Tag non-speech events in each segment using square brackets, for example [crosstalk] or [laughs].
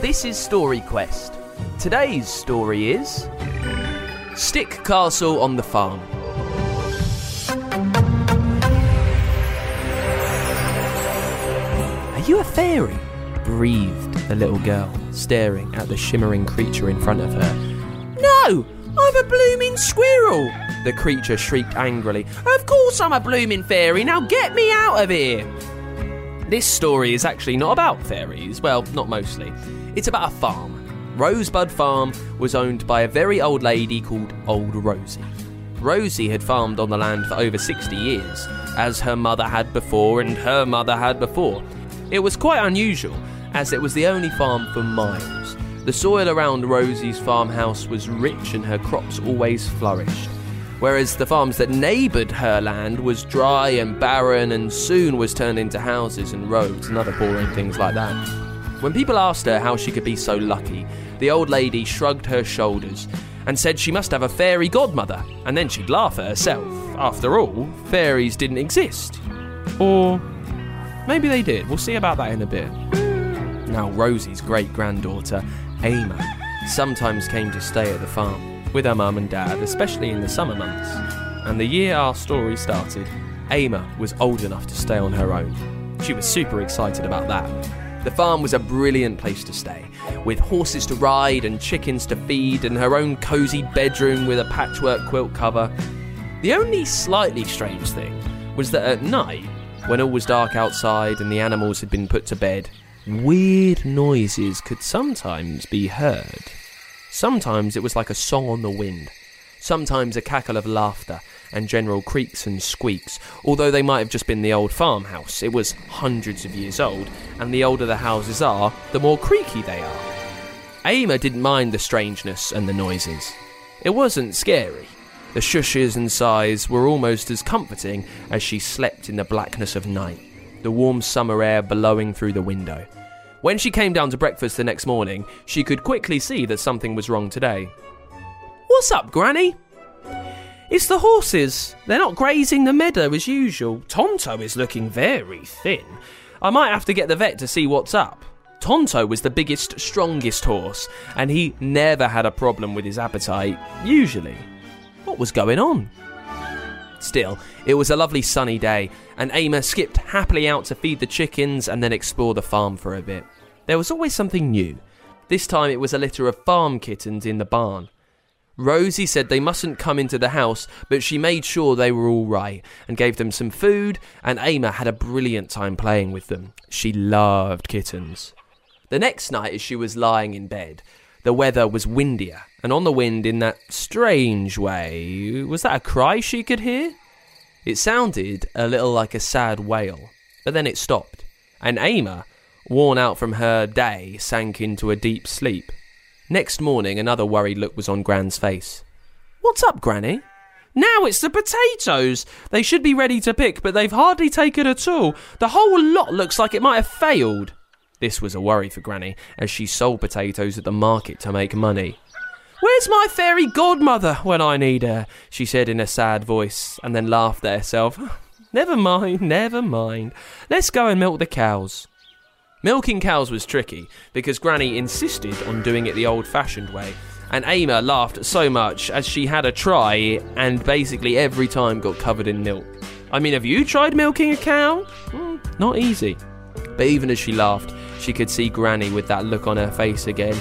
This is Story Quest. Today's story is Stick Castle on the Farm. Are you a fairy? breathed the little girl, staring at the shimmering creature in front of her. No! I'm a blooming squirrel! The creature shrieked angrily. Of course I'm a blooming fairy, now get me out of here! This story is actually not about fairies, well, not mostly. It's about a farm. Rosebud Farm was owned by a very old lady called Old Rosie. Rosie had farmed on the land for over 60 years, as her mother had before and her mother had before. It was quite unusual, as it was the only farm for miles. The soil around Rosie's farmhouse was rich and her crops always flourished. Whereas the farms that neighboured her land was dry and barren and soon was turned into houses and roads and other boring things like that. When people asked her how she could be so lucky, the old lady shrugged her shoulders and said she must have a fairy godmother, and then she'd laugh at herself. After all, fairies didn't exist. Or maybe they did. We'll see about that in a bit. Now, Rosie's great granddaughter, Ama, sometimes came to stay at the farm with her mum and dad, especially in the summer months. And the year our story started, Ama was old enough to stay on her own. She was super excited about that. The farm was a brilliant place to stay, with horses to ride and chickens to feed, and her own cosy bedroom with a patchwork quilt cover. The only slightly strange thing was that at night, when all was dark outside and the animals had been put to bed, weird noises could sometimes be heard. Sometimes it was like a song on the wind, sometimes a cackle of laughter and general creaks and squeaks, although they might have just been the old farmhouse. It was hundreds of years old, and the older the houses are, the more creaky they are. Ama didn't mind the strangeness and the noises. It wasn't scary. The shushes and sighs were almost as comforting as she slept in the blackness of night, the warm summer air blowing through the window. When she came down to breakfast the next morning, she could quickly see that something was wrong today. What's up, Granny? It's the horses. They're not grazing the meadow as usual. Tonto is looking very thin. I might have to get the vet to see what's up. Tonto was the biggest, strongest horse, and he never had a problem with his appetite, usually. What was going on? Still, it was a lovely sunny day, and Ama skipped happily out to feed the chickens and then explore the farm for a bit. There was always something new. This time it was a litter of farm kittens in the barn. Rosie said they mustn't come into the house, but she made sure they were all right and gave them some food, and Ama had a brilliant time playing with them. She loved kittens. The next night, as she was lying in bed, the weather was windier, and on the wind, in that strange way, was that a cry she could hear? It sounded a little like a sad wail, but then it stopped, and Ama, worn out from her day, sank into a deep sleep. Next morning, another worried look was on Gran's face. What's up, Granny? Now it's the potatoes! They should be ready to pick, but they've hardly taken at all. The whole lot looks like it might have failed. This was a worry for Granny, as she sold potatoes at the market to make money. Where's my fairy godmother when I need her? she said in a sad voice, and then laughed at herself. [laughs] Never mind, never mind. Let's go and milk the cows. Milking cows was tricky because Granny insisted on doing it the old fashioned way, and Ama laughed so much as she had a try and basically every time got covered in milk. I mean, have you tried milking a cow? Mm, not easy. But even as she laughed, she could see Granny with that look on her face again.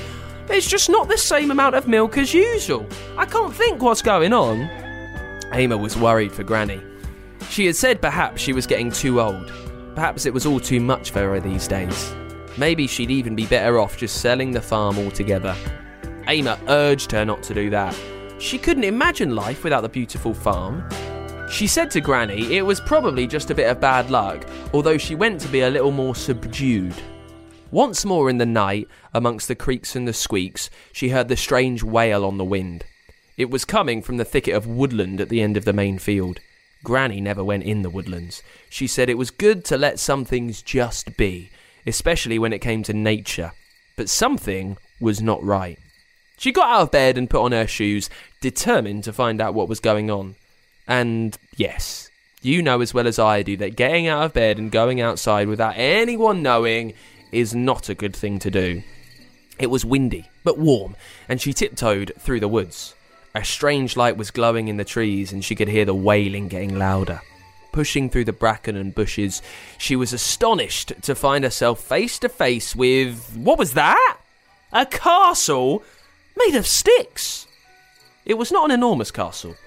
It's just not the same amount of milk as usual. I can't think what's going on. Ama was worried for Granny. She had said perhaps she was getting too old, Perhaps it was all too much for her these days. Maybe she'd even be better off just selling the farm altogether. Ama urged her not to do that. She couldn't imagine life without the beautiful farm. She said to Granny it was probably just a bit of bad luck, although she went to be a little more subdued. Once more in the night, amongst the creaks and the squeaks, she heard the strange wail on the wind. It was coming from the thicket of woodland at the end of the main field. Granny never went in the woodlands. She said it was good to let some things just be, especially when it came to nature. But something was not right. She got out of bed and put on her shoes, determined to find out what was going on. And yes, you know as well as I do that getting out of bed and going outside without anyone knowing is not a good thing to do. It was windy, but warm, and she tiptoed through the woods. A strange light was glowing in the trees, and she could hear the wailing getting louder. Pushing through the bracken and bushes, she was astonished to find herself face to face with. What was that? A castle made of sticks! It was not an enormous castle,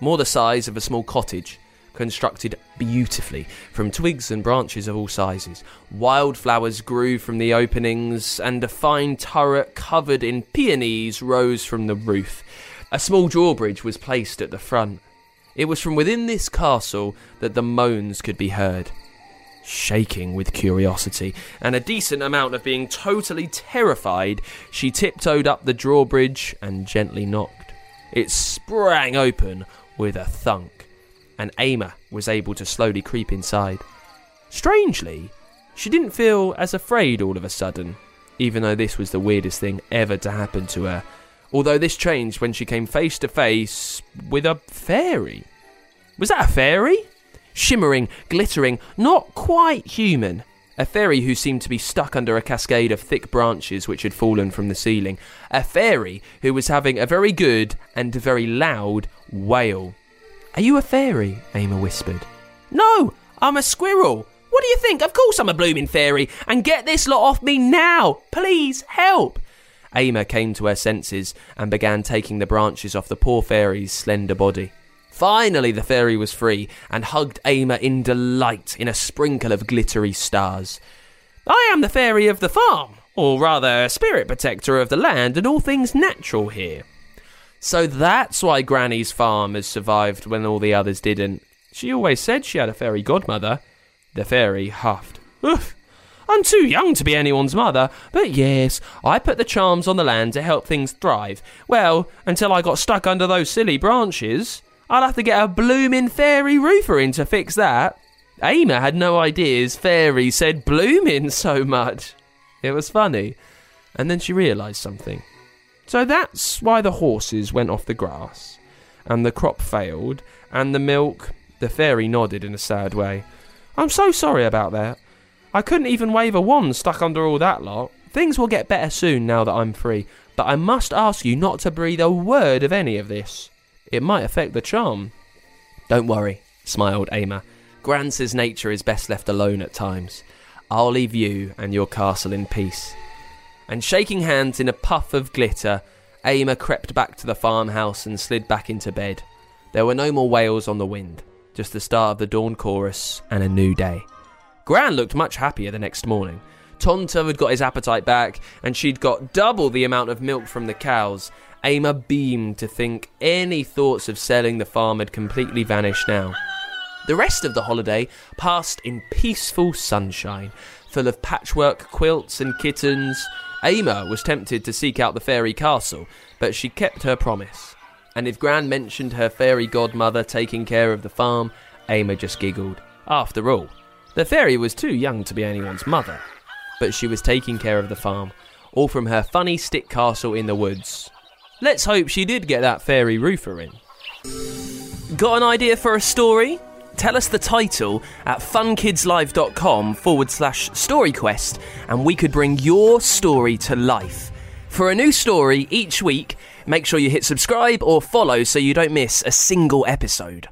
more the size of a small cottage, constructed beautifully from twigs and branches of all sizes. Wildflowers grew from the openings, and a fine turret covered in peonies rose from the roof. A small drawbridge was placed at the front. It was from within this castle that the moans could be heard. Shaking with curiosity and a decent amount of being totally terrified, she tiptoed up the drawbridge and gently knocked. It sprang open with a thunk, and Ama was able to slowly creep inside. Strangely, she didn't feel as afraid all of a sudden, even though this was the weirdest thing ever to happen to her. Although this changed when she came face to face with a fairy. Was that a fairy? Shimmering, glittering, not quite human. A fairy who seemed to be stuck under a cascade of thick branches which had fallen from the ceiling. A fairy who was having a very good and very loud wail. Are you a fairy? Ama whispered. No, I'm a squirrel. What do you think? Of course I'm a blooming fairy. And get this lot off me now. Please help. Ama came to her senses and began taking the branches off the poor fairy's slender body. Finally, the fairy was free and hugged Ama in delight in a sprinkle of glittery stars. I am the fairy of the farm, or rather, spirit protector of the land and all things natural here. So that's why Granny's farm has survived when all the others didn't. She always said she had a fairy godmother. The fairy huffed. Oof! I'm too young to be anyone's mother, but yes, I put the charms on the land to help things thrive. Well, until I got stuck under those silly branches. I'll have to get a bloomin' fairy roofer in to fix that. Ama had no ideas fairy said bloomin' so much. It was funny. And then she realised something. So that's why the horses went off the grass, and the crop failed, and the milk. The fairy nodded in a sad way. I'm so sorry about that. I couldn't even wave a wand stuck under all that lot. Things will get better soon now that I'm free, but I must ask you not to breathe a word of any of this. It might affect the charm. Don't worry, smiled Ama. Grance's nature is best left alone at times. I'll leave you and your castle in peace. And shaking hands in a puff of glitter, Ama crept back to the farmhouse and slid back into bed. There were no more wails on the wind, just the start of the dawn chorus and a new day. Gran looked much happier the next morning. Tonto had got his appetite back, and she'd got double the amount of milk from the cows. Ama beamed to think any thoughts of selling the farm had completely vanished now. The rest of the holiday passed in peaceful sunshine, full of patchwork quilts and kittens. Ama was tempted to seek out the fairy castle, but she kept her promise. And if Gran mentioned her fairy godmother taking care of the farm, Ama just giggled. After all, the fairy was too young to be anyone's mother, but she was taking care of the farm, all from her funny stick castle in the woods. Let's hope she did get that fairy roofer in. Got an idea for a story? Tell us the title at funkidslive.com forward slash storyquest and we could bring your story to life. For a new story each week, make sure you hit subscribe or follow so you don't miss a single episode.